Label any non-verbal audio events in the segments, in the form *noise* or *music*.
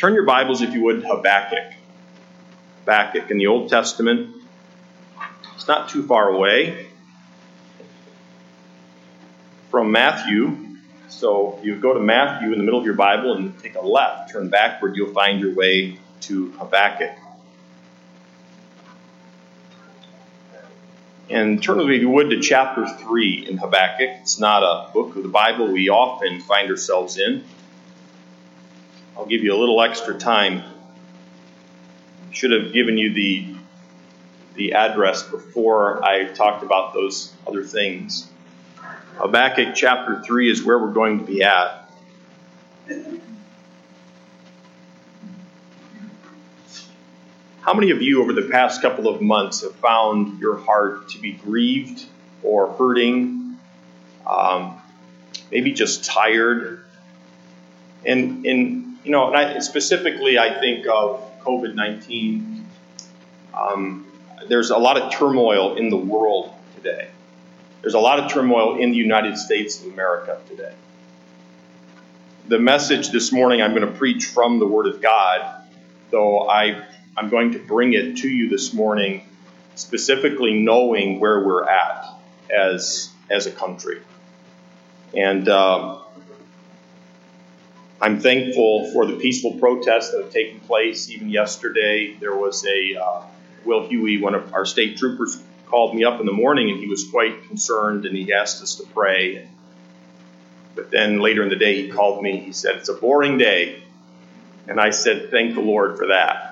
turn your Bibles, if you would, to Habakkuk. Habakkuk in the Old Testament. It's not too far away from Matthew. So you go to Matthew in the middle of your Bible and take a left, turn backward, you'll find your way to Habakkuk. And turn if you would, to chapter 3 in Habakkuk. It's not a book of the Bible we often find ourselves in. I'll give you a little extra time. Should have given you the, the address before I talked about those other things. Habakkuk chapter 3 is where we're going to be at. How many of you over the past couple of months have found your heart to be grieved or hurting, um, maybe just tired? And, and you know, and I, specifically, I think of COVID 19. Um, there's a lot of turmoil in the world today. There's a lot of turmoil in the United States of America today. The message this morning I'm going to preach from the Word of God, though I I'm going to bring it to you this morning, specifically knowing where we're at as as a country. And um, I'm thankful for the peaceful protests that have taken place. Even yesterday, there was a uh, Will Huey, one of our state troopers, called me up in the morning, and he was quite concerned, and he asked us to pray. But then later in the day, he called me. He said, "It's a boring day," and I said, "Thank the Lord for that."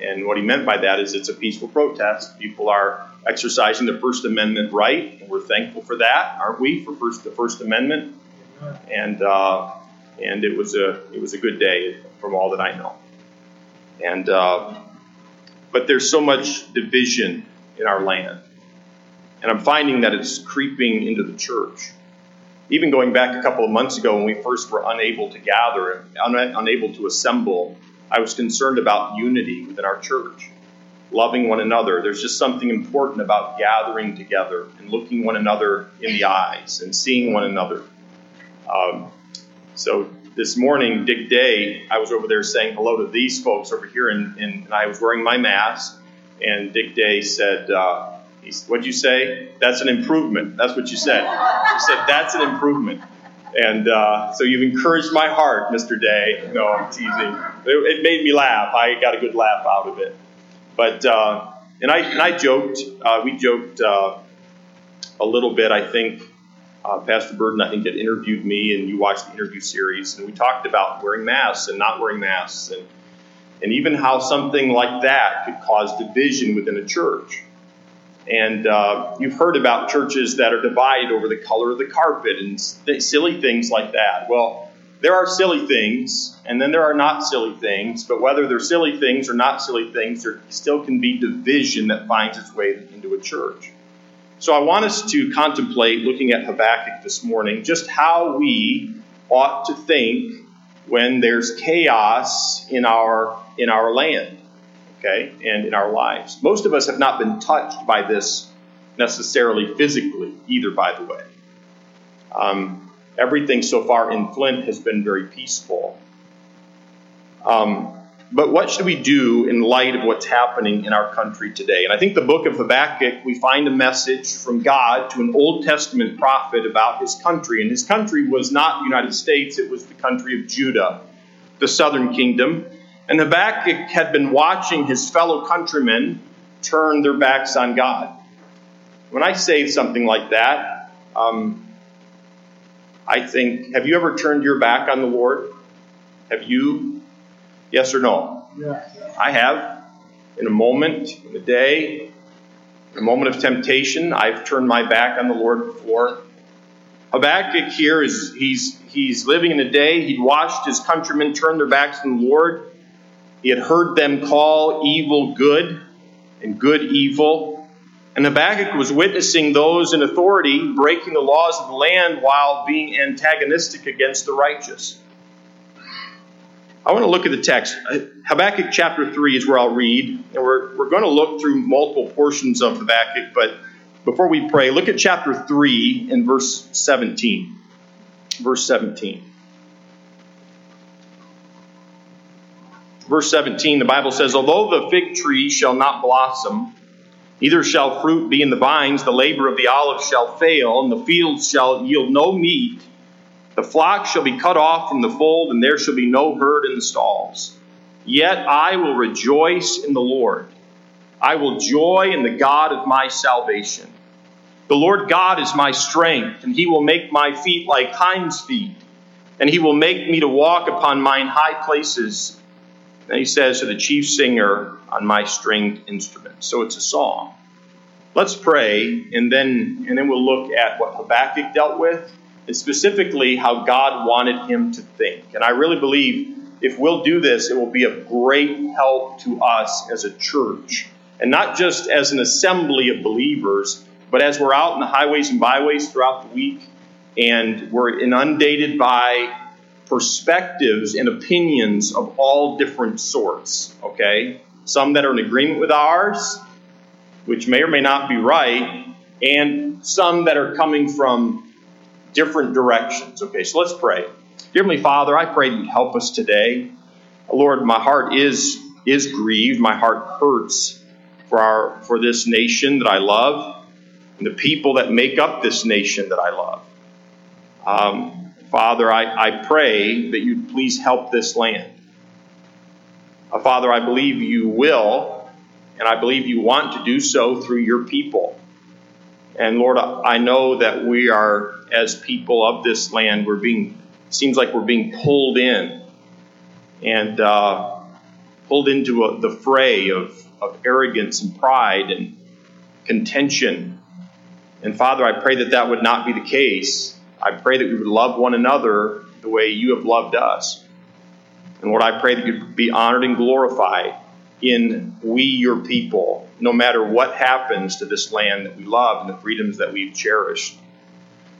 And what he meant by that is it's a peaceful protest. People are exercising the First Amendment right, and we're thankful for that, aren't we? For first the First Amendment, and uh, and it was a it was a good day from all that I know. And uh, but there's so much division in our land, and I'm finding that it's creeping into the church. Even going back a couple of months ago when we first were unable to gather, un- unable to assemble I was concerned about unity within our church, loving one another. There's just something important about gathering together and looking one another in the eyes and seeing one another. Um, so this morning, Dick Day, I was over there saying hello to these folks over here, and, and I was wearing my mask. And Dick Day said, uh, What'd you say? That's an improvement. That's what you said. You said, That's an improvement. And uh, so you've encouraged my heart, Mr. Day. No, I'm teasing. It, it, made me laugh. I got a good laugh out of it. But uh, and I and I joked. Uh, we joked uh, a little bit. I think uh, Pastor Burden, I think, had interviewed me, and you watched the interview series, and we talked about wearing masks and not wearing masks, and and even how something like that could cause division within a church. And uh, you've heard about churches that are divided over the color of the carpet and th- silly things like that. Well, there are silly things, and then there are not silly things. But whether they're silly things or not silly things, there still can be division that finds its way into a church. So I want us to contemplate, looking at Habakkuk this morning, just how we ought to think when there's chaos in our in our land okay, and in our lives. Most of us have not been touched by this necessarily physically, either, by the way. Um, everything so far in Flint has been very peaceful. Um, but what should we do in light of what's happening in our country today? And I think the book of Habakkuk, we find a message from God to an Old Testament prophet about his country. And his country was not the United States, it was the country of Judah, the southern kingdom. And Habakkuk had been watching his fellow countrymen turn their backs on God. When I say something like that, um, I think, have you ever turned your back on the Lord? Have you? Yes or no? Yes. I have. In a moment, in a day, in a moment of temptation, I've turned my back on the Lord before. Habakkuk here is he's he's living in a day he'd watched his countrymen turn their backs on the Lord. He had heard them call evil good and good evil. And Habakkuk was witnessing those in authority breaking the laws of the land while being antagonistic against the righteous. I want to look at the text. Uh, Habakkuk chapter 3 is where I'll read, and we're, we're going to look through multiple portions of Habakkuk, but before we pray, look at chapter 3 and verse 17. Verse 17. Verse 17, the Bible says, Although the fig tree shall not blossom, neither shall fruit be in the vines, the labor of the olive shall fail, and the fields shall yield no meat. The flock shall be cut off from the fold, and there shall be no herd in the stalls. Yet I will rejoice in the Lord. I will joy in the God of my salvation. The Lord God is my strength, and he will make my feet like hinds' feet, and he will make me to walk upon mine high places. And he says to the chief singer on my stringed instrument. So it's a song. Let's pray, and then and then we'll look at what Habakkuk dealt with, and specifically how God wanted him to think. And I really believe if we'll do this, it will be of great help to us as a church. And not just as an assembly of believers, but as we're out in the highways and byways throughout the week and we're inundated by perspectives and opinions of all different sorts, okay? Some that are in agreement with ours, which may or may not be right, and some that are coming from different directions. Okay, so let's pray. Dear Heavenly Father, I pray you help us today. Lord, my heart is is grieved. My heart hurts for our for this nation that I love and the people that make up this nation that I love. Um, Father, I, I pray that you'd please help this land. Uh, Father, I believe you will, and I believe you want to do so through your people. And Lord, I know that we are, as people of this land, we're being, seems like we're being pulled in and uh, pulled into a, the fray of, of arrogance and pride and contention. And Father, I pray that that would not be the case. I pray that we would love one another the way you have loved us. And Lord, I pray that you'd be honored and glorified in we, your people, no matter what happens to this land that we love and the freedoms that we've cherished.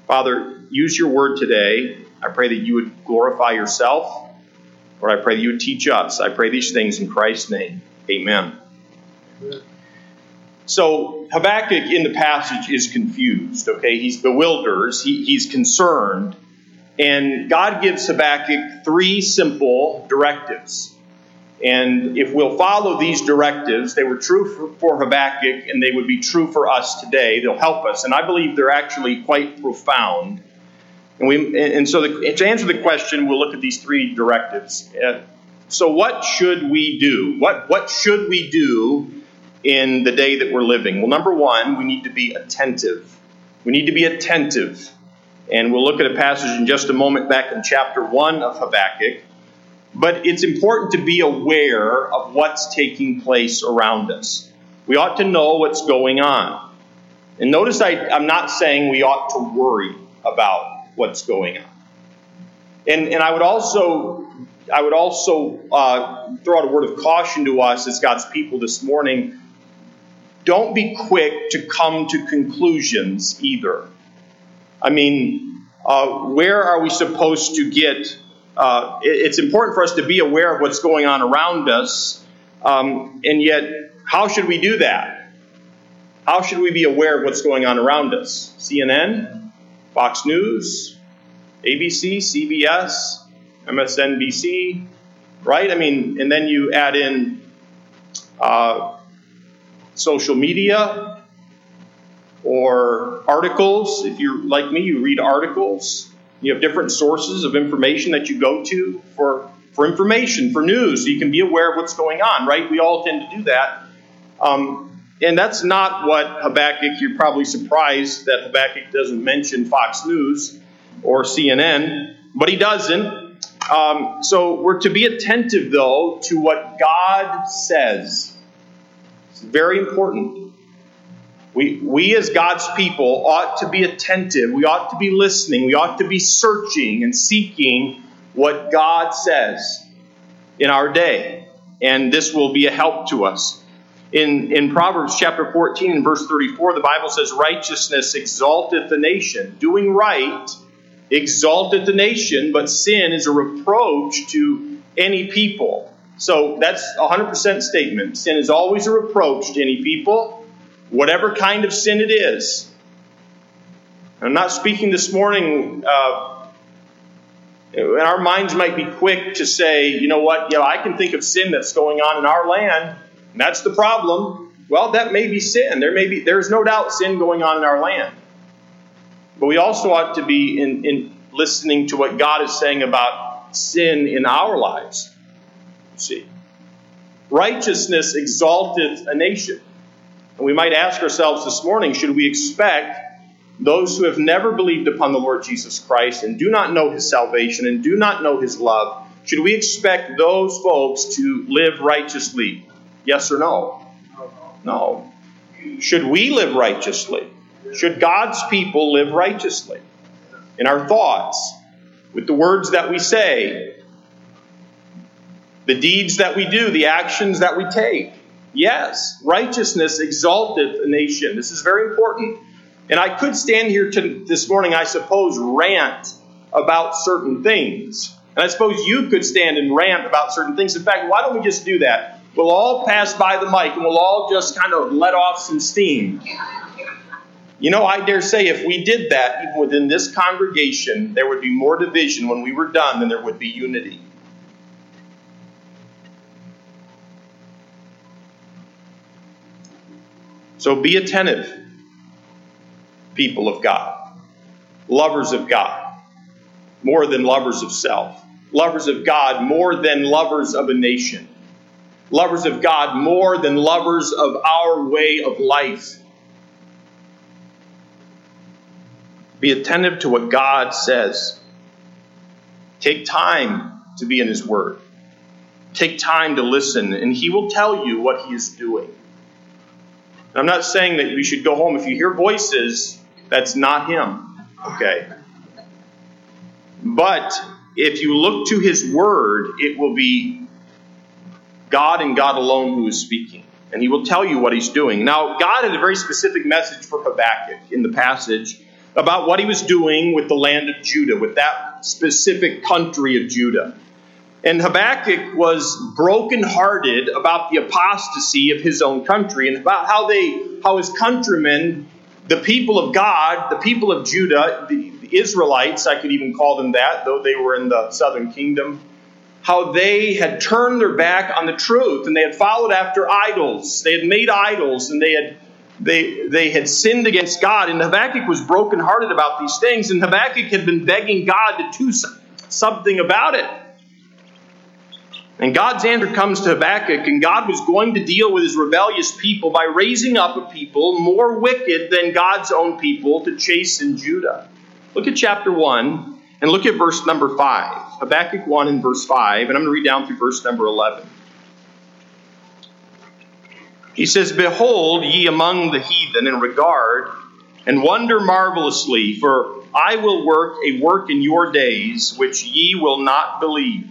Father, use your word today. I pray that you would glorify yourself. Lord, I pray that you would teach us. I pray these things in Christ's name. Amen. Amen. So Habakkuk in the passage is confused, okay? He's bewildered, he, he's concerned. And God gives Habakkuk three simple directives. And if we'll follow these directives, they were true for, for, Habakkuk and they would be true for us today. They'll help us. And I believe they're actually quite profound. And, we, and so the, to answer the question, we'll look at these three directives. Uh, so, what should we do? What, what should we do in the day that we're living? Well, number one, we need to be attentive. We need to be attentive. And we'll look at a passage in just a moment back in chapter 1 of Habakkuk. But it's important to be aware of what's taking place around us. We ought to know what's going on. And notice I, am not saying we ought to worry about what's going on. And, and I would also I would also uh, throw out a word of caution to us as God's people this morning don't be quick to come to conclusions either. I mean, uh, where are we supposed to get? Uh, it's important for us to be aware of what's going on around us, um, and yet, how should we do that? How should we be aware of what's going on around us? CNN, Fox News, ABC, CBS, MSNBC, right? I mean, and then you add in uh, social media or articles. If you're like me, you read articles. You have different sources of information that you go to for, for information, for news, so you can be aware of what's going on, right? We all tend to do that. Um, and that's not what Habakkuk, you're probably surprised that Habakkuk doesn't mention Fox News or CNN, but he doesn't. Um, so we're to be attentive, though, to what God says. It's very important. We, we as God's people ought to be attentive. We ought to be listening. We ought to be searching and seeking what God says in our day. And this will be a help to us. In, in Proverbs chapter 14 and verse 34, the Bible says, Righteousness exalteth the nation. Doing right exalteth the nation, but sin is a reproach to any people. So that's a 100% statement. Sin is always a reproach to any people, whatever kind of sin it is. I'm not speaking this morning, uh, And our minds might be quick to say, you know what, you know, I can think of sin that's going on in our land, and that's the problem. Well, that may be sin. There may be there's no doubt sin going on in our land. But we also ought to be in, in listening to what God is saying about sin in our lives. See. Righteousness exalteth a nation. And we might ask ourselves this morning should we expect those who have never believed upon the Lord Jesus Christ and do not know his salvation and do not know his love, should we expect those folks to live righteously? Yes or no? No. Should we live righteously? Should God's people live righteously? In our thoughts, with the words that we say, the deeds that we do, the actions that we take. Yes, righteousness exalteth a nation. This is very important. And I could stand here to, this morning, I suppose, rant about certain things. And I suppose you could stand and rant about certain things. In fact, why don't we just do that? We'll all pass by the mic and we'll all just kind of let off some steam. You know, I dare say if we did that, even within this congregation, there would be more division when we were done than there would be unity. So be attentive, people of God, lovers of God, more than lovers of self, lovers of God more than lovers of a nation, lovers of God more than lovers of our way of life. Be attentive to what God says. Take time to be in His Word. Take time to listen, and He will tell you what He is doing. I'm not saying that you should go home. If you hear voices, that's not Him. Okay? But if you look to His Word, it will be God and God alone who is speaking. And He will tell you what He's doing. Now, God had a very specific message for Habakkuk in the passage about what He was doing with the land of Judah, with that specific country of Judah. And Habakkuk was brokenhearted about the apostasy of his own country and about how they how his countrymen, the people of God, the people of Judah, the, the Israelites, I could even call them that, though they were in the southern kingdom, how they had turned their back on the truth and they had followed after idols. They had made idols and they had they, they had sinned against God, and Habakkuk was brokenhearted about these things, and Habakkuk had been begging God to do something about it. And God's answer comes to Habakkuk, and God was going to deal with his rebellious people by raising up a people more wicked than God's own people to chasten Judah. Look at chapter 1 and look at verse number 5. Habakkuk 1 and verse 5, and I'm going to read down through verse number 11. He says, Behold ye among the heathen and regard and wonder marvelously, for I will work a work in your days which ye will not believe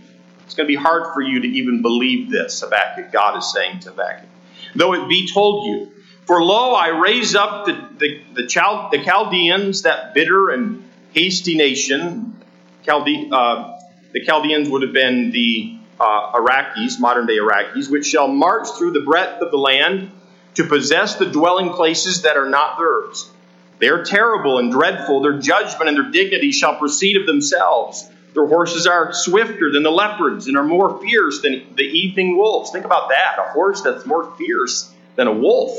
it's going to be hard for you to even believe this, Habakkuk. God is saying to Habakkuk. Though it be told you, For lo, I raise up the, the, the, Chal- the Chaldeans, that bitter and hasty nation. Chalde- uh, the Chaldeans would have been the uh, Iraqis, modern day Iraqis, which shall march through the breadth of the land to possess the dwelling places that are not theirs. They are terrible and dreadful. Their judgment and their dignity shall proceed of themselves. Their horses are swifter than the leopards and are more fierce than the evening wolves. Think about that. A horse that's more fierce than a wolf.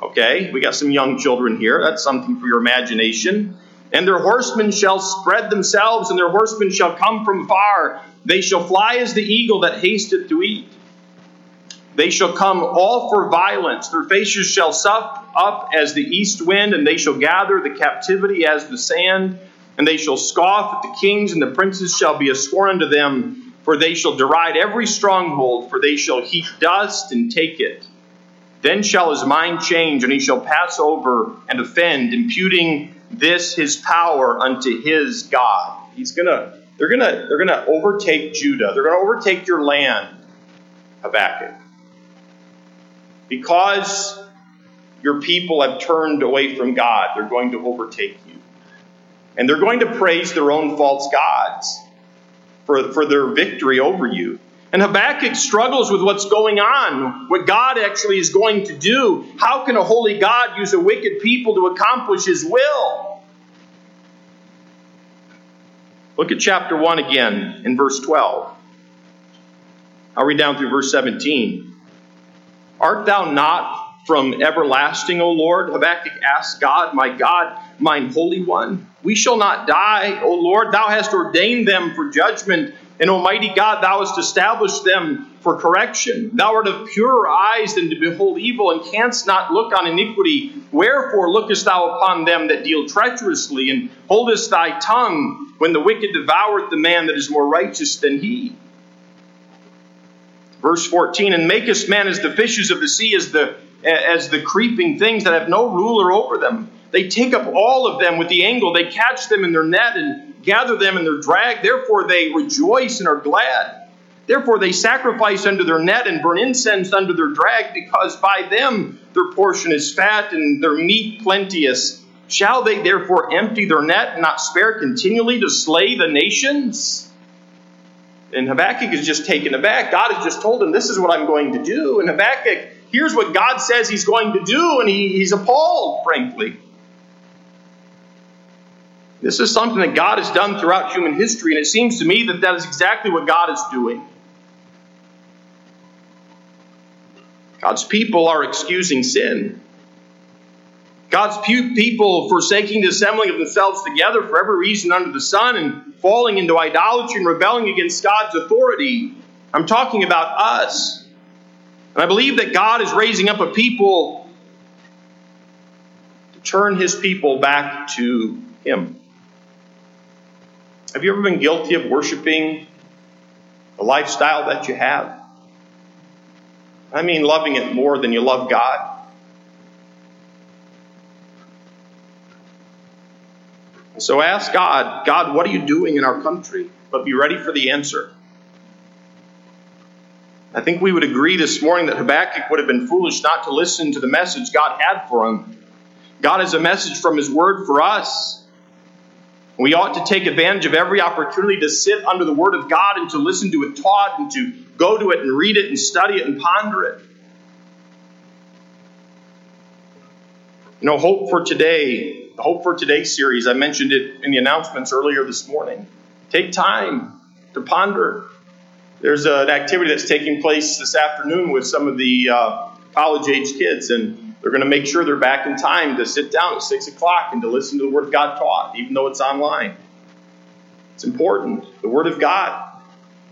Okay, we got some young children here. That's something for your imagination. And their horsemen shall spread themselves, and their horsemen shall come from far. They shall fly as the eagle that hasteth to eat. They shall come all for violence. Their faces shall sup up as the east wind, and they shall gather the captivity as the sand. And they shall scoff at the kings, and the princes shall be a scorn unto them, for they shall deride every stronghold, for they shall heap dust and take it. Then shall his mind change, and he shall pass over and offend, imputing this his power unto his God. He's gonna, they're gonna, they're gonna overtake Judah. They're gonna overtake your land, Habakkuk. Because your people have turned away from God, they're going to overtake. And they're going to praise their own false gods for, for their victory over you. And Habakkuk struggles with what's going on, what God actually is going to do. How can a holy God use a wicked people to accomplish his will? Look at chapter 1 again in verse 12. I'll read down through verse 17. Art thou not from everlasting, O Lord? Habakkuk asks God, My God, mine Holy One. We shall not die, O Lord. Thou hast ordained them for judgment, and Almighty God, thou hast established them for correction. Thou art of purer eyes than to behold evil, and canst not look on iniquity. Wherefore lookest thou upon them that deal treacherously, and holdest thy tongue when the wicked devoureth the man that is more righteous than he? Verse 14, and makest man as the fishes of the sea, as the as the creeping things that have no ruler over them. They take up all of them with the angle. They catch them in their net and gather them in their drag. Therefore, they rejoice and are glad. Therefore, they sacrifice under their net and burn incense under their drag, because by them their portion is fat and their meat plenteous. Shall they therefore empty their net and not spare continually to slay the nations? And Habakkuk is just taken aback. God has just told him, This is what I'm going to do. And Habakkuk here's what God says he's going to do, and he, he's appalled, frankly. This is something that God has done throughout human history, and it seems to me that that is exactly what God is doing. God's people are excusing sin. God's people forsaking the assembling of themselves together for every reason under the sun and falling into idolatry and rebelling against God's authority. I'm talking about us. And I believe that God is raising up a people to turn his people back to him. Have you ever been guilty of worshiping the lifestyle that you have? I mean, loving it more than you love God. So ask God, God, what are you doing in our country? But be ready for the answer. I think we would agree this morning that Habakkuk would have been foolish not to listen to the message God had for him. God has a message from His Word for us. We ought to take advantage of every opportunity to sit under the Word of God and to listen to it taught and to go to it and read it and study it and ponder it. You know, Hope for Today, the Hope for Today series, I mentioned it in the announcements earlier this morning. Take time to ponder there's an activity that's taking place this afternoon with some of the uh, college age kids, and they're going to make sure they're back in time to sit down at 6 o'clock and to listen to the Word of God taught, even though it's online. It's important. The Word of God.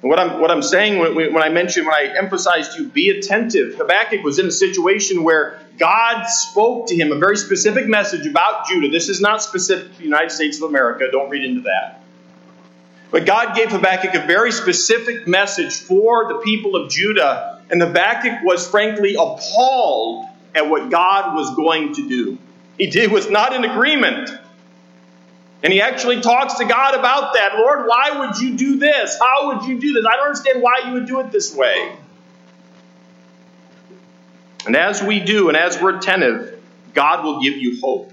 And what I'm, what I'm saying when, when I mentioned, when I emphasized to you, be attentive. Habakkuk was in a situation where God spoke to him a very specific message about Judah. This is not specific to the United States of America. Don't read into that. But God gave Habakkuk a very specific message for the people of Judah, and Habakkuk was frankly appalled at what God was going to do. He did, was not in agreement. And he actually talks to God about that. Lord, why would you do this? How would you do this? I don't understand why you would do it this way. And as we do, and as we're attentive, God will give you hope.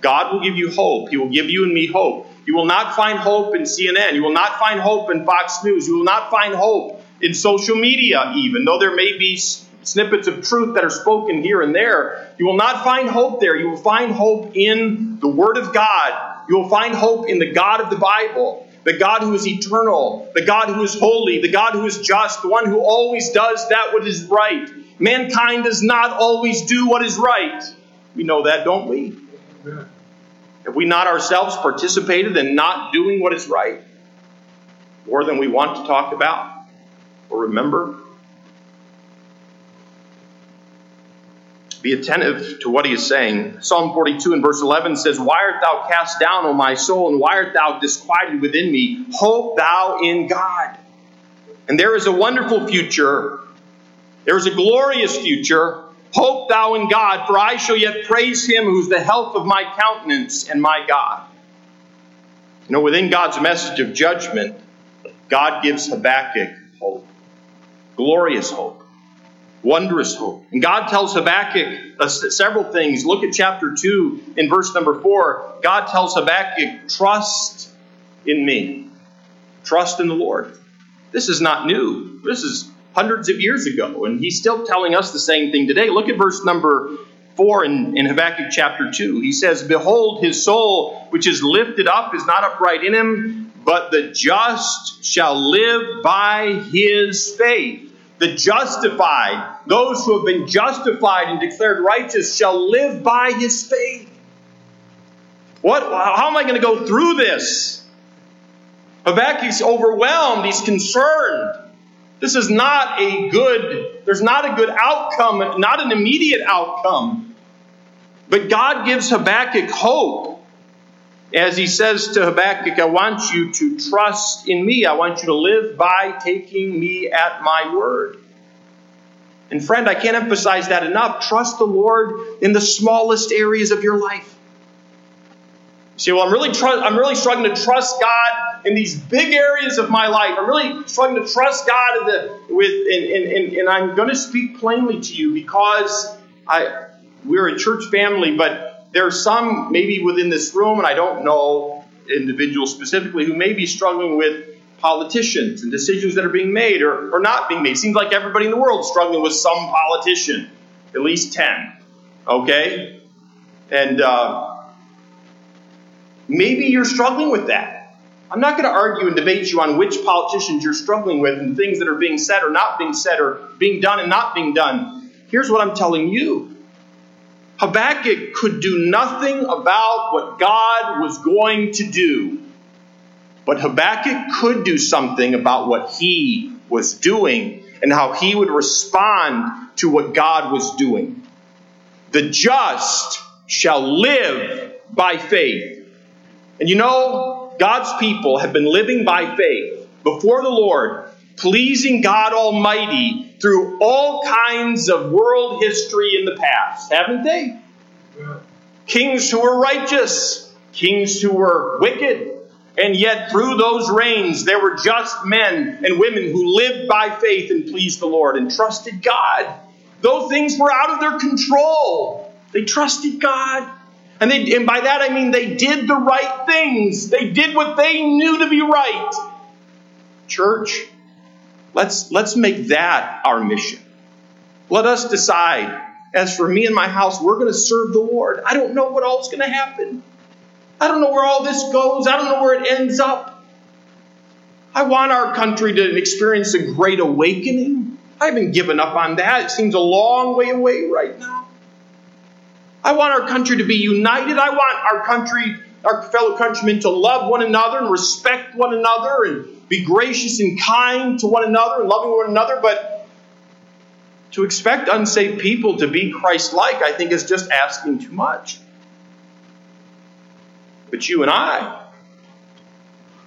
God will give you hope. He will give you and me hope. You will not find hope in CNN. You will not find hope in Fox News. You will not find hope in social media, even though there may be snippets of truth that are spoken here and there. You will not find hope there. You will find hope in the Word of God. You will find hope in the God of the Bible, the God who is eternal, the God who is holy, the God who is just, the one who always does that which is right. Mankind does not always do what is right. We know that, don't we? Have we not ourselves participated in not doing what is right more than we want to talk about or remember? Be attentive to what he is saying. Psalm 42 and verse 11 says, Why art thou cast down, O my soul, and why art thou disquieted within me? Hope thou in God. And there is a wonderful future. There is a glorious future Hope thou in God, for I shall yet praise him who's the health of my countenance and my God. You know, within God's message of judgment, God gives Habakkuk hope. Glorious hope. Wondrous hope. And God tells Habakkuk uh, several things. Look at chapter 2 in verse number 4. God tells Habakkuk, Trust in me. Trust in the Lord. This is not new. This is hundreds of years ago. And he's still telling us the same thing today. Look at verse number 4 in, in Habakkuk chapter 2. He says, Behold, his soul, which is lifted up, is not upright in him, but the just shall live by his faith. The justified, those who have been justified and declared righteous, shall live by his faith. What? How am I going to go through this? Habakkuk's overwhelmed. He's concerned. This is not a good, there's not a good outcome, not an immediate outcome. But God gives Habakkuk hope as he says to Habakkuk, I want you to trust in me. I want you to live by taking me at my word. And friend, I can't emphasize that enough. Trust the Lord in the smallest areas of your life. You say, well, I'm really, tr- I'm really struggling to trust God in these big areas of my life. I'm really struggling to trust God in the, with, and, and, and I'm going to speak plainly to you because I, we're a church family, but there are some maybe within this room, and I don't know individuals specifically, who may be struggling with politicians and decisions that are being made or, or not being made. It seems like everybody in the world is struggling with some politician, at least 10. Okay? And, uh, Maybe you're struggling with that. I'm not going to argue and debate you on which politicians you're struggling with and things that are being said or not being said or being done and not being done. Here's what I'm telling you Habakkuk could do nothing about what God was going to do. But Habakkuk could do something about what he was doing and how he would respond to what God was doing. The just shall live by faith. And you know, God's people have been living by faith before the Lord, pleasing God Almighty through all kinds of world history in the past, haven't they? Yeah. Kings who were righteous, kings who were wicked, and yet through those reigns there were just men and women who lived by faith and pleased the Lord and trusted God. Though things were out of their control, they trusted God. And, they, and by that I mean they did the right things. They did what they knew to be right. Church, let's, let's make that our mission. Let us decide. As for me and my house, we're going to serve the Lord. I don't know what all's going to happen. I don't know where all this goes. I don't know where it ends up. I want our country to experience a great awakening. I haven't given up on that. It seems a long way away right now. I want our country to be united. I want our country, our fellow countrymen to love one another and respect one another and be gracious and kind to one another and loving one another. But to expect unsaved people to be Christ like, I think, is just asking too much. But you and I,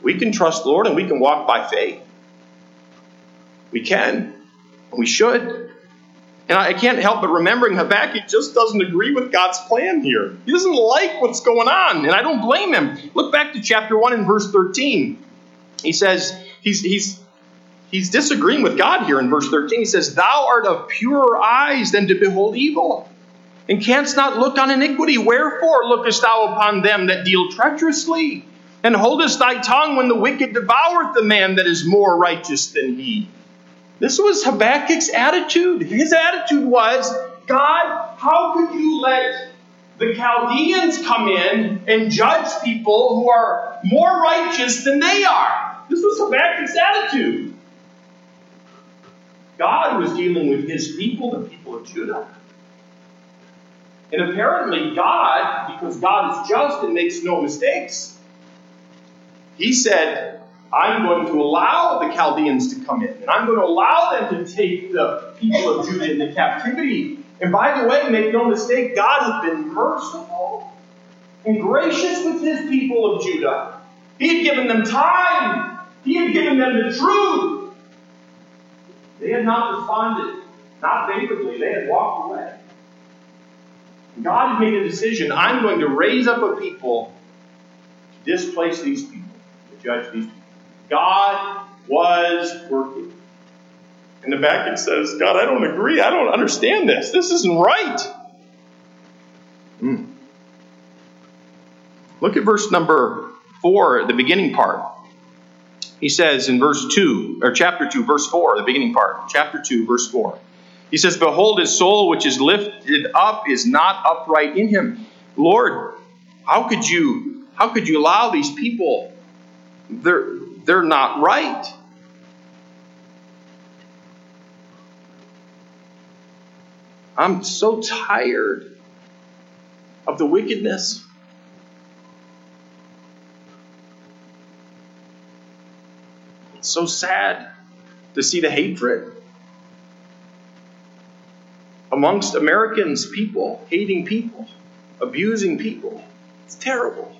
we can trust the Lord and we can walk by faith. We can. We should. And I can't help but remembering Habakkuk just doesn't agree with God's plan here. He doesn't like what's going on, and I don't blame him. Look back to chapter 1 and verse 13. He says, he's, he's, he's disagreeing with God here in verse 13. He says, Thou art of purer eyes than to behold evil, and canst not look on iniquity. Wherefore lookest thou upon them that deal treacherously, and holdest thy tongue when the wicked devoureth the man that is more righteous than he? This was Habakkuk's attitude. His attitude was God, how could you let the Chaldeans come in and judge people who are more righteous than they are? This was Habakkuk's attitude. God was dealing with his people, the people of Judah. And apparently, God, because God is just and makes no mistakes, he said, I'm going to allow the Chaldeans to come in, and I'm going to allow them to take the people of Judah into captivity. And by the way, make no mistake, God has been merciful and gracious with his people of Judah. He had given them time, he had given them the truth. They had not responded, not favorably, they had walked away. God had made a decision I'm going to raise up a people to displace these people, to judge these people. God was working. And Habakkuk says, God, I don't agree. I don't understand this. This isn't right. Hmm. Look at verse number four, the beginning part. He says in verse 2, or chapter 2, verse 4, the beginning part, chapter 2, verse 4. He says, Behold, his soul which is lifted up is not upright in him. Lord, how could you how could you allow these people they're, they're not right. I'm so tired of the wickedness. It's so sad to see the hatred amongst Americans, people hating people, abusing people. It's terrible.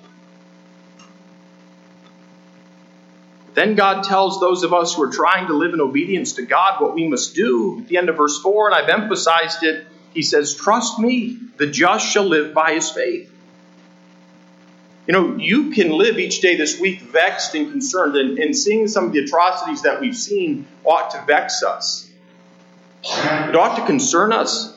Then God tells those of us who are trying to live in obedience to God what we must do. At the end of verse 4, and I've emphasized it, he says, Trust me, the just shall live by his faith. You know, you can live each day this week vexed and concerned, and, and seeing some of the atrocities that we've seen ought to vex us. It ought to concern us.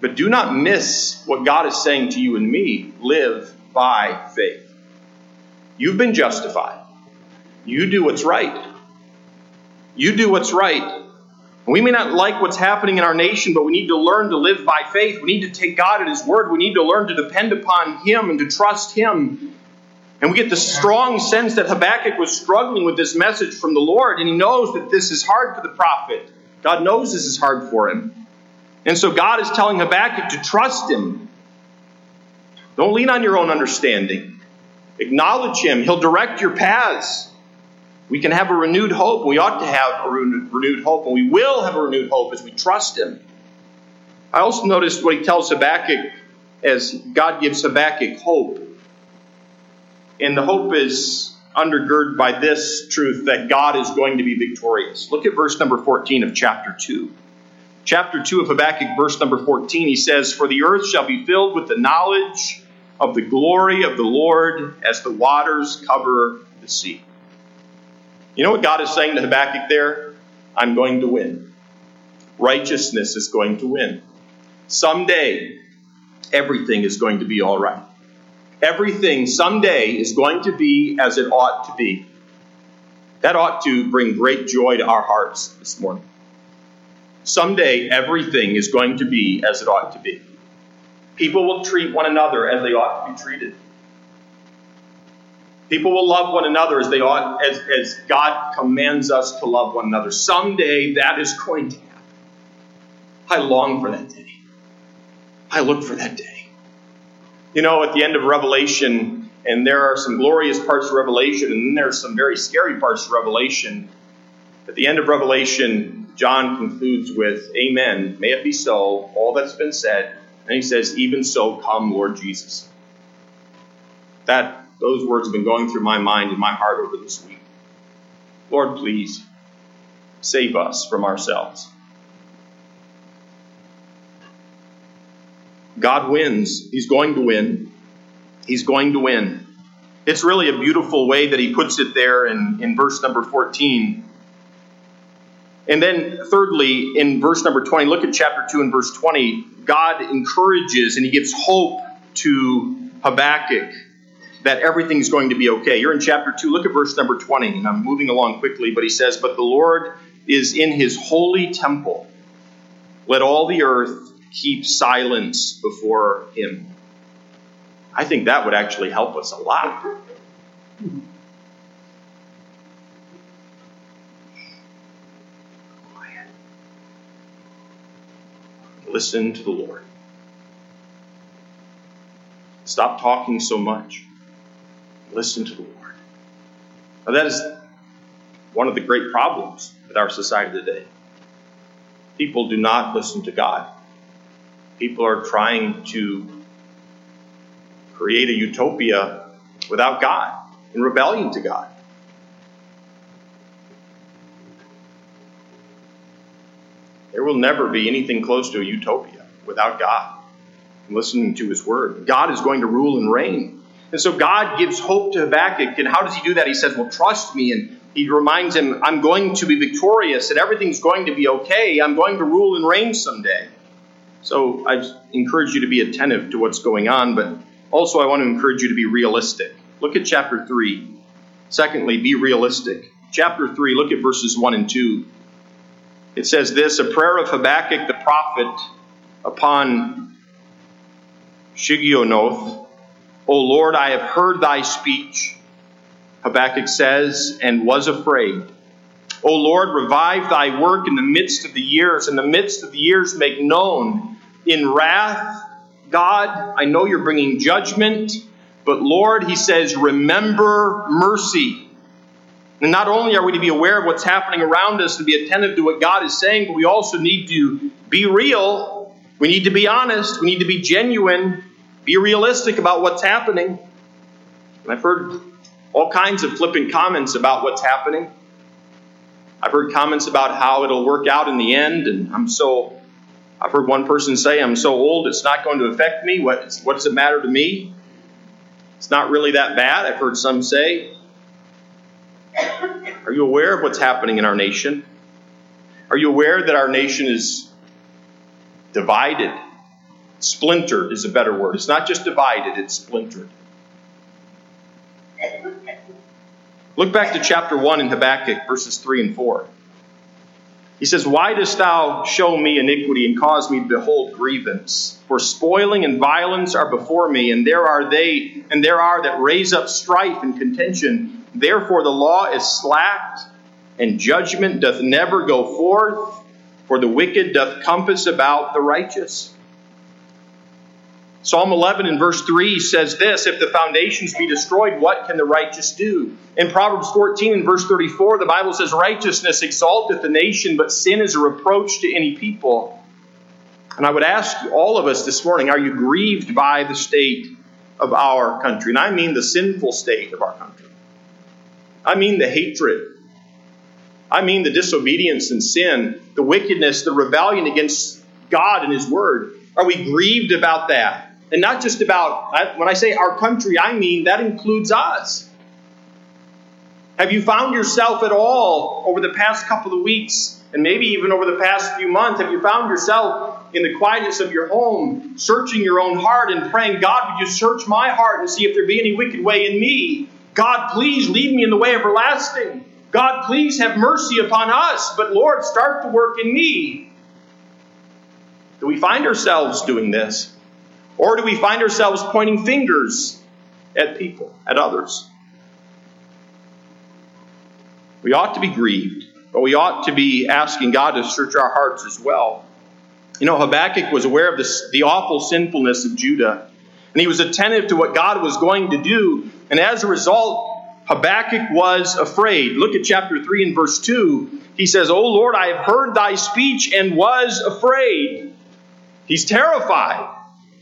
But do not miss what God is saying to you and me live by faith. You've been justified. You do what's right. You do what's right. We may not like what's happening in our nation, but we need to learn to live by faith. We need to take God at His word. We need to learn to depend upon Him and to trust Him. And we get the strong sense that Habakkuk was struggling with this message from the Lord, and he knows that this is hard for the prophet. God knows this is hard for him. And so God is telling Habakkuk to trust him. Don't lean on your own understanding. Acknowledge him. He'll direct your paths. We can have a renewed hope. We ought to have a renewed hope, and we will have a renewed hope as we trust him. I also noticed what he tells Habakkuk as God gives Habakkuk hope. And the hope is undergirded by this truth that God is going to be victorious. Look at verse number 14 of chapter 2 chapter 2 of Habakkuk, verse number 14, he says, For the earth shall be filled with the knowledge of the glory of the Lord as the waters cover the sea. You know what God is saying to Habakkuk there? I'm going to win. Righteousness is going to win. Someday, everything is going to be all right. Everything someday is going to be as it ought to be. That ought to bring great joy to our hearts this morning. Someday, everything is going to be as it ought to be. People will treat one another as they ought to be treated. People will love one another as they ought, as, as God commands us to love one another. Someday that is going to happen. I long for that day. I look for that day. You know, at the end of Revelation, and there are some glorious parts of Revelation, and then there are some very scary parts of Revelation. At the end of Revelation, John concludes with, Amen. May it be so, all that's been said. And he says, Even so, come, Lord Jesus. That those words have been going through my mind and my heart over this week. Lord, please save us from ourselves. God wins. He's going to win. He's going to win. It's really a beautiful way that he puts it there in, in verse number 14. And then, thirdly, in verse number 20, look at chapter 2 and verse 20. God encourages and he gives hope to Habakkuk that everything's going to be okay. You're in chapter 2, look at verse number 20, and I'm moving along quickly, but he says, But the Lord is in his holy temple. Let all the earth keep silence before him. I think that would actually help us a lot. Listen to the Lord. Stop talking so much. Listen to the Lord. Now, that is one of the great problems with our society today. People do not listen to God. People are trying to create a utopia without God, in rebellion to God. Will never be anything close to a utopia without God listening to his word. God is going to rule and reign. And so God gives hope to Habakkuk. And how does he do that? He says, Well, trust me. And he reminds him, I'm going to be victorious and everything's going to be okay. I'm going to rule and reign someday. So I encourage you to be attentive to what's going on, but also I want to encourage you to be realistic. Look at chapter 3. Secondly, be realistic. Chapter 3, look at verses 1 and 2. It says this a prayer of Habakkuk the prophet upon Shigionoth. O Lord, I have heard thy speech, Habakkuk says, and was afraid. O Lord, revive thy work in the midst of the years. In the midst of the years, make known in wrath. God, I know you're bringing judgment, but Lord, he says, remember mercy. And not only are we to be aware of what's happening around us and be attentive to what God is saying, but we also need to be real. We need to be honest. We need to be genuine. Be realistic about what's happening. And I've heard all kinds of flippant comments about what's happening. I've heard comments about how it'll work out in the end, and I'm so. I've heard one person say, I'm so old it's not going to affect me. What, what does it matter to me? It's not really that bad. I've heard some say, are you aware of what's happening in our nation? Are you aware that our nation is divided? Splintered is a better word. It's not just divided, it's splintered. Look back to chapter 1 in Habakkuk, verses 3 and 4. He says, Why dost thou show me iniquity and cause me to behold grievance? For spoiling and violence are before me, and there are they, and there are that raise up strife and contention. Therefore the law is slacked, and judgment doth never go forth, for the wicked doth compass about the righteous. Psalm 11 in verse 3 says this If the foundations be destroyed, what can the righteous do? In Proverbs 14 and verse 34, the Bible says, Righteousness exalteth the nation, but sin is a reproach to any people. And I would ask all of us this morning, are you grieved by the state of our country? And I mean the sinful state of our country. I mean the hatred. I mean the disobedience and sin, the wickedness, the rebellion against God and His Word. Are we grieved about that? And not just about, when I say our country, I mean that includes us. Have you found yourself at all over the past couple of weeks, and maybe even over the past few months, have you found yourself in the quietness of your home, searching your own heart and praying, God, would you search my heart and see if there be any wicked way in me? God, please lead me in the way everlasting. God, please have mercy upon us, but Lord, start the work in me. Do we find ourselves doing this? Or do we find ourselves pointing fingers at people, at others? We ought to be grieved, but we ought to be asking God to search our hearts as well. You know, Habakkuk was aware of this, the awful sinfulness of Judah, and he was attentive to what God was going to do. And as a result, Habakkuk was afraid. Look at chapter 3 and verse 2. He says, O Lord, I have heard thy speech and was afraid. He's terrified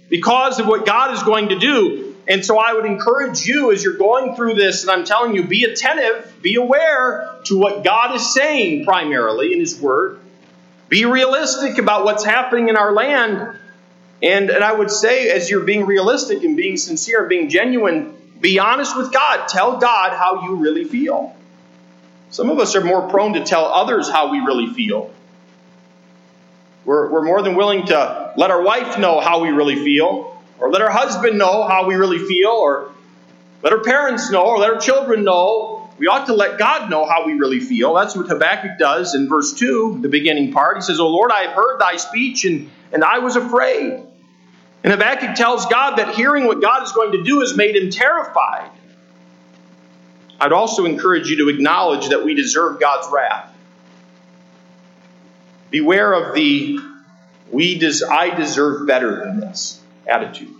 because of what God is going to do. And so I would encourage you as you're going through this, and I'm telling you, be attentive, be aware to what God is saying primarily in His Word. Be realistic about what's happening in our land. And, and I would say, as you're being realistic and being sincere and being genuine, be honest with God. Tell God how you really feel. Some of us are more prone to tell others how we really feel. We're, we're more than willing to let our wife know how we really feel, or let our husband know how we really feel, or let our parents know, or let our children know. We ought to let God know how we really feel. That's what Habakkuk does in verse 2, the beginning part. He says, O Lord, I have heard thy speech, and, and I was afraid. And Habakkuk tells God that hearing what God is going to do has made him terrified. I'd also encourage you to acknowledge that we deserve God's wrath. Beware of the we des- I deserve better than this attitude.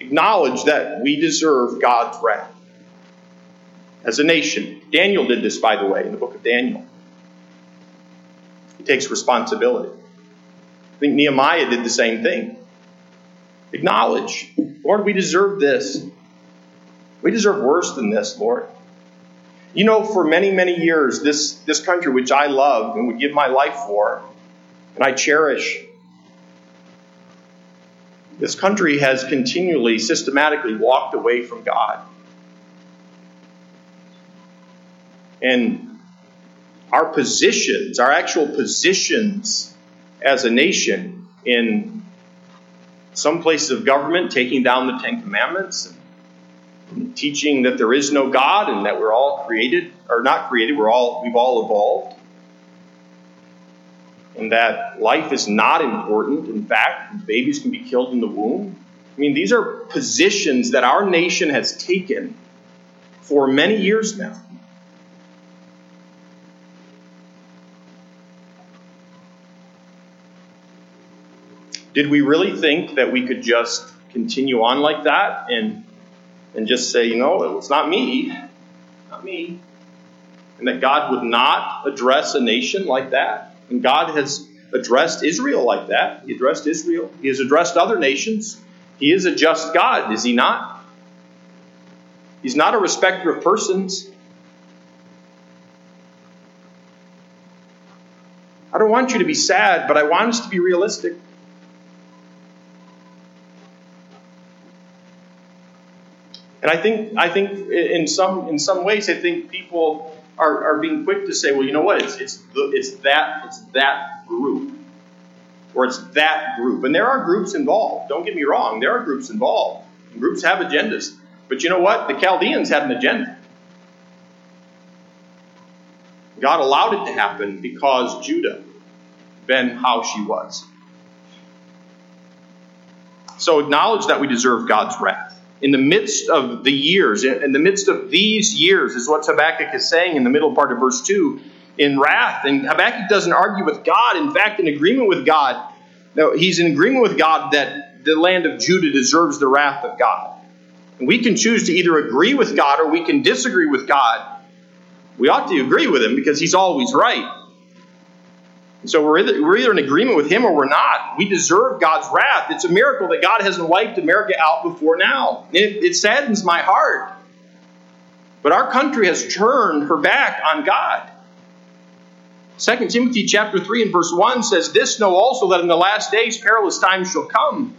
Acknowledge that we deserve God's wrath as a nation. Daniel did this, by the way, in the book of Daniel. He takes responsibility. Think Nehemiah did the same thing. Acknowledge, Lord, we deserve this. We deserve worse than this, Lord. You know, for many, many years, this, this country, which I love and would give my life for, and I cherish, this country has continually, systematically walked away from God. And our positions, our actual positions as a nation in some places of government, taking down the Ten Commandments, and teaching that there is no God and that we're all created, or not created, we're all, we've all evolved. and that life is not important. In fact, babies can be killed in the womb. I mean, these are positions that our nation has taken for many years now. Did we really think that we could just continue on like that and and just say, you know, it's not me, not me, and that God would not address a nation like that? And God has addressed Israel like that. He addressed Israel. He has addressed other nations. He is a just God, is he not? He's not a respecter of persons. I don't want you to be sad, but I want us to be realistic. And I think, I think in some in some ways, I think people are, are being quick to say, well, you know what? It's it's the, it's that it's that group, or it's that group. And there are groups involved. Don't get me wrong. There are groups involved. Groups have agendas. But you know what? The Chaldeans had an agenda. God allowed it to happen because Judah been how she was. So acknowledge that we deserve God's wrath in the midst of the years, in the midst of these years, is what Habakkuk is saying in the middle part of verse 2 in wrath. And Habakkuk doesn't argue with God. In fact, in agreement with God, no, he's in agreement with God that the land of Judah deserves the wrath of God. And we can choose to either agree with God or we can disagree with God. We ought to agree with him because he's always right. So we're either, we're either in agreement with him or we're not. We deserve God's wrath. It's a miracle that God hasn't wiped America out before now. It, it saddens my heart. But our country has turned her back on God. 2 Timothy chapter 3 and verse 1 says, This know also that in the last days perilous times shall come.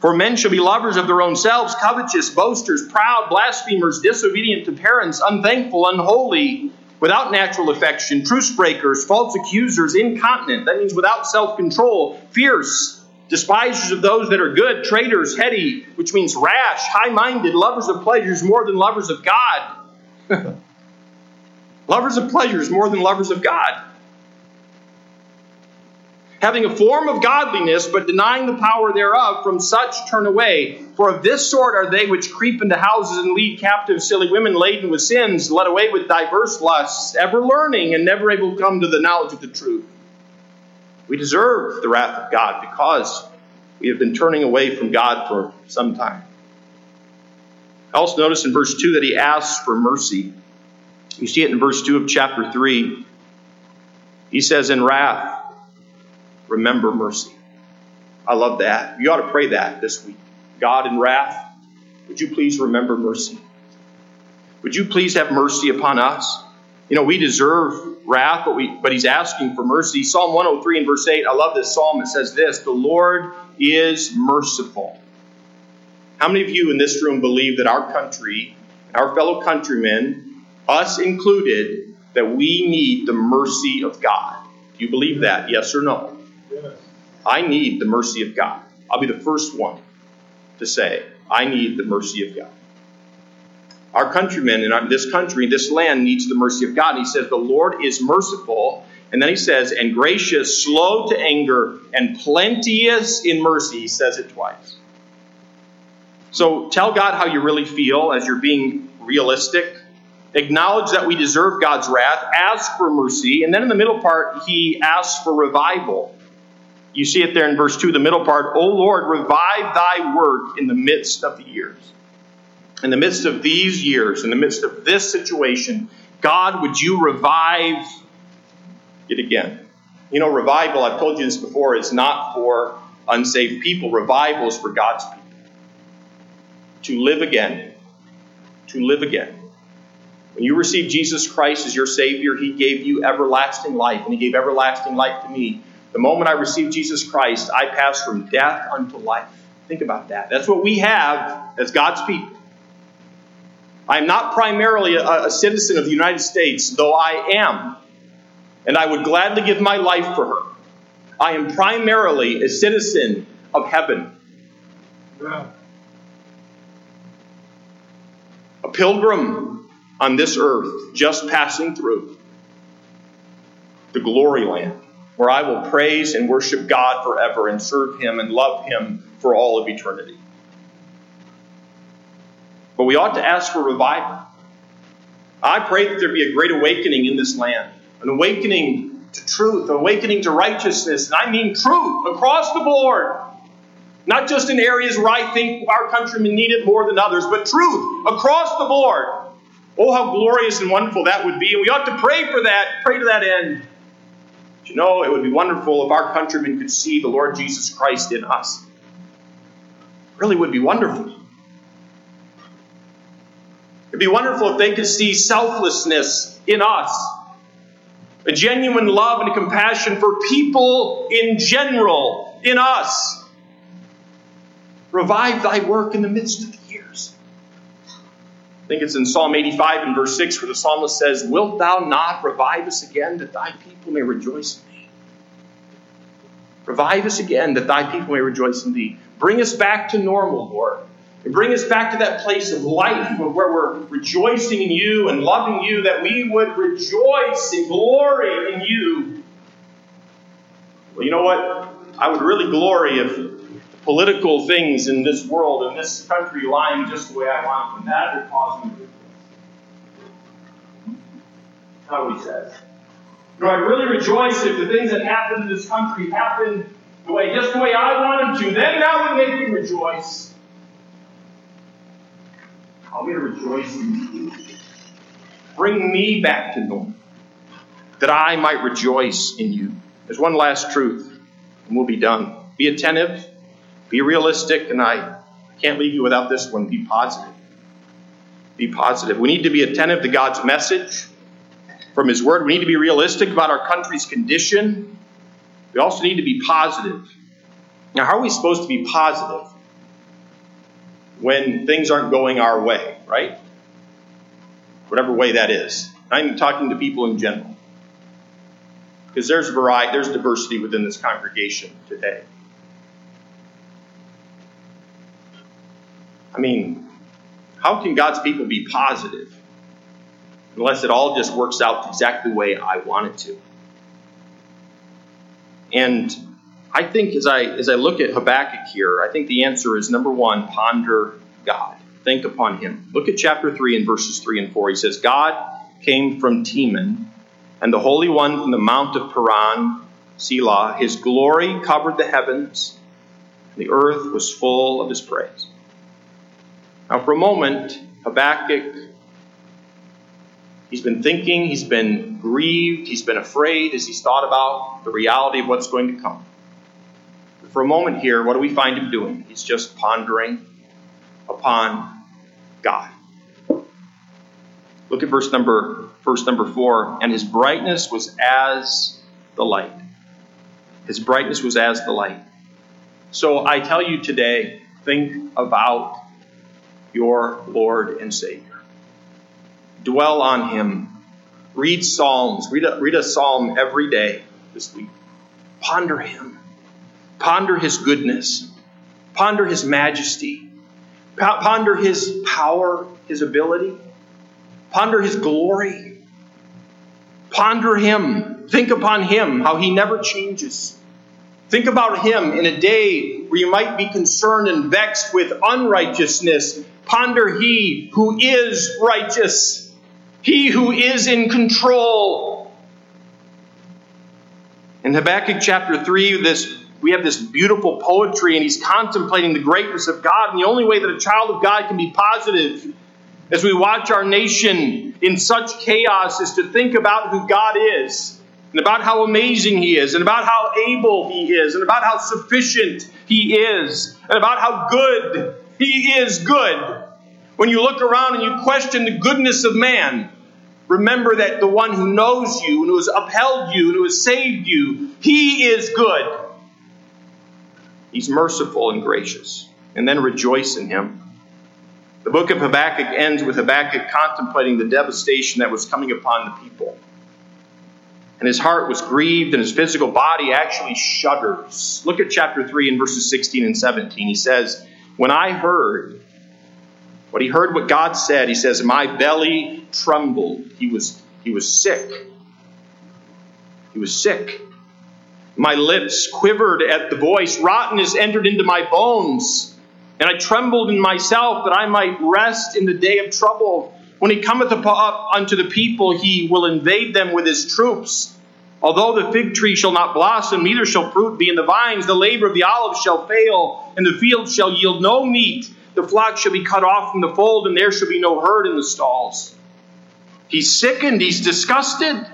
For men shall be lovers of their own selves, covetous, boasters, proud, blasphemers, disobedient to parents, unthankful, unholy without natural affection, truce breakers, false accusers, incontinent. That means without self control, fierce, despisers of those that are good, traitors, heady, which means rash, high minded, lovers of pleasures more than lovers of God. *laughs* lovers of pleasures more than lovers of God having a form of godliness, but denying the power thereof, from such turn away. For of this sort are they which creep into houses and lead captive silly women laden with sins, led away with diverse lusts, ever learning and never able to come to the knowledge of the truth. We deserve the wrath of God because we have been turning away from God for some time. I also notice in verse 2 that he asks for mercy. You see it in verse 2 of chapter 3. He says, In wrath, remember mercy. I love that. You ought to pray that this week. God in wrath, would you please remember mercy? Would you please have mercy upon us? You know, we deserve wrath, but we but he's asking for mercy. Psalm 103 and verse 8, I love this psalm. It says this the Lord is merciful. How many of you in this room believe that our country, our fellow countrymen, us included, that we need the mercy of God? Do you believe that? Yes or no? I need the mercy of God. I'll be the first one to say, I need the mercy of God. Our countrymen in this country, this land needs the mercy of God. And he says, The Lord is merciful. And then he says, and gracious, slow to anger, and plenteous in mercy. He says it twice. So tell God how you really feel as you're being realistic. Acknowledge that we deserve God's wrath. Ask for mercy. And then in the middle part, he asks for revival. You see it there in verse 2, the middle part. O Lord, revive thy work in the midst of the years. In the midst of these years, in the midst of this situation, God, would you revive it again? You know, revival, I've told you this before, is not for unsaved people. Revival is for God's people. To live again. To live again. When you received Jesus Christ as your Savior, He gave you everlasting life, and He gave everlasting life to me. The moment I received Jesus Christ, I passed from death unto life. Think about that. That's what we have as God's people. I am not primarily a, a, citizen of the United States, though I am, and I would gladly give my life for her. I am primarily a citizen of heaven. A pilgrim on this earth, just passing through. the glory land, where I will praise and worship God forever and serve Him and love Him for all of eternity. But we ought to ask for revival. I pray that there be a great awakening in this land, an awakening to truth, an awakening to righteousness, and I mean truth across the board. Not just in areas where I think our countrymen need it more than others, but truth across the board. Oh, how glorious and wonderful that would be. And we ought to pray for that, pray to that end. You know, it would be wonderful if our countrymen could see the Lord Jesus Christ in us. It really would be wonderful. It'd be wonderful if they could see selflessness in us, a genuine love and compassion for people in general in us. Revive thy work in the midst of the. I think it's in Psalm 85 and verse 6 where the psalmist says, Wilt thou not revive us again that thy people may rejoice in thee? Revive us again that thy people may rejoice in thee. Bring us back to normal, Lord. And bring us back to that place of life where we're rejoicing in you and loving you, that we would rejoice and glory in you. Well, you know what? I would really glory if political things in this world, and this country, lying just the way I want them. That would cause me to rejoice. How he says. Know, I'd really rejoice if the things that happen in this country happen the way, just the way I want them to. Then that would make me rejoice. I'll be rejoicing. Bring me back to normal, that I might rejoice in you. There's one last truth, and we'll be done. Be attentive, be realistic, and I can't leave you without this one. Be positive. Be positive. We need to be attentive to God's message from His Word. We need to be realistic about our country's condition. We also need to be positive. Now, how are we supposed to be positive? when things aren't going our way, right? Whatever way that is. I'm talking to people in general. Because there's variety, there's diversity within this congregation today. I mean, how can God's people be positive unless it all just works out exactly the way I want it to? And I think as I as I look at Habakkuk here, I think the answer is number one, ponder God. Think upon him. Look at chapter 3 and verses 3 and 4. He says, God came from Teman, and the Holy One from the Mount of Paran, Selah. His glory covered the heavens, and the earth was full of his praise. Now, for a moment, Habakkuk, he's been thinking, he's been grieved, he's been afraid as he's thought about the reality of what's going to come But for a moment here, what do we find him doing? He's just pondering upon God. Look at verse number verse number four. And his brightness was as the light. His brightness was as the light. So I tell you today, think about your Lord and Savior. Dwell on him. Read Psalms. Read a, read a psalm every day this week. Ponder him. Ponder his goodness. Ponder his majesty. Ponder his power, his ability. Ponder his glory. Ponder him. Think upon him, how he never changes. Think about him in a day where you might be concerned and vexed with unrighteousness. Ponder he who is righteous, he who is in control. In Habakkuk chapter 3, this we have this beautiful poetry, and he's contemplating the greatness of God. And the only way that a child of God can be positive as we watch our nation in such chaos is to think about who God is, and about how amazing He is, and about how able He is, and about how sufficient He is, and about how good He is good. When you look around and you question the goodness of man, remember that the one who knows you, and who has upheld you, and who has saved you, He is good. He's merciful and gracious. And then rejoice in him. The book of Habakkuk ends with Habakkuk contemplating the devastation that was coming upon the people. And his heart was grieved, and his physical body actually shudders. Look at chapter 3 and verses 16 and 17. He says, When I heard, what he heard what God said, he says, My belly trembled. He was, he was sick. He was sick. My lips quivered at the voice. Rottenness entered into my bones. And I trembled in myself that I might rest in the day of trouble. When he cometh up unto the people, he will invade them with his troops. Although the fig tree shall not blossom, neither shall fruit be in the vines, the labor of the olive shall fail, and the field shall yield no meat. The flock shall be cut off from the fold, and there shall be no herd in the stalls. He's sickened, he's disgusted.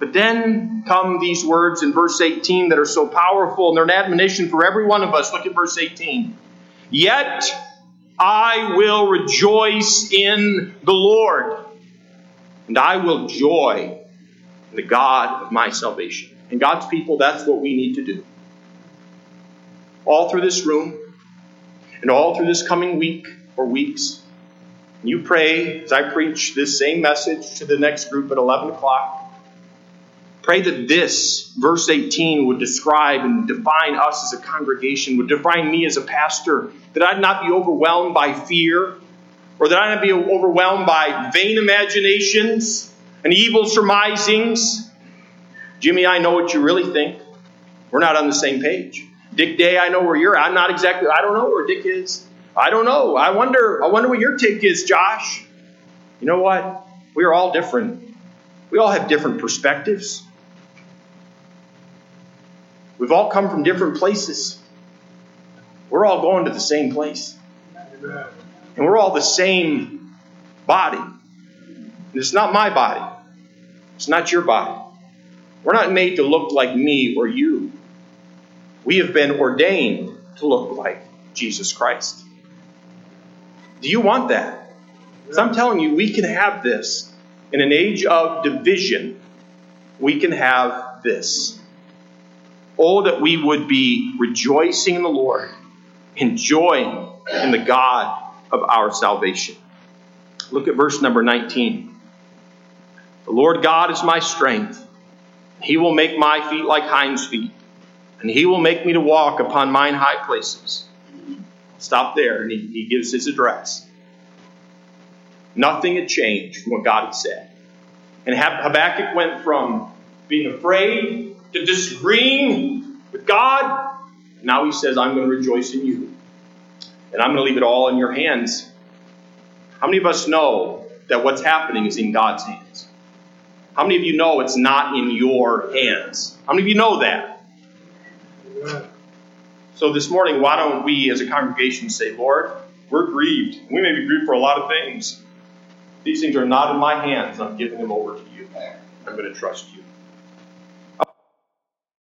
But then come these words in verse 18 that are so powerful, and they're an admonition for every one of us. Look at verse 18. Yet I will rejoice in the Lord, and I will joy in the God of my salvation. And God's people, that's what we need to do. All through this room, and all through this coming week or weeks, you pray as I preach this same message to the next group at 11 o'clock. Pray that this, verse 18, would describe and define us as a congregation, would define me as a pastor, that I'd not be overwhelmed by fear, or that I'd not be overwhelmed by vain imaginations and evil surmisings. Jimmy, I know what you really think. We're not on the same page. Dick Day, I know where you're at. I'm not exactly, I don't know where Dick is. I don't know. I wonder, I wonder what your take is, Josh. You know what? We are all different. We all have different perspectives. We've all come from different places. We're all going to the same place. And we're all the same body. And it's not my body. It's not your body. We're not made to look like me or you. We have been ordained to look like Jesus Christ. Do you want that? Because I'm telling you, we can have this. In an age of division, we can have this. Oh, that we would be rejoicing in the Lord, enjoying in the God of our salvation. Look at verse number 19. The Lord God is my strength. He will make my feet like hinds' feet, and he will make me to walk upon mine high places. Stop there, and he, he gives his address. Nothing had changed from what God had said. And Habakkuk went from being afraid to disagreeing with God. Now he says, I'm going to rejoice in you. And I'm going to leave it all in your hands. How many of us know that what's happening is in God's hands? How many of you know it's not in your hands? How many of you know that? So this morning, why don't we as a congregation say, Lord, we're grieved. We may be grieved for a lot of things. These things are not in my hands. I'm giving them over to you. I'm going to trust you.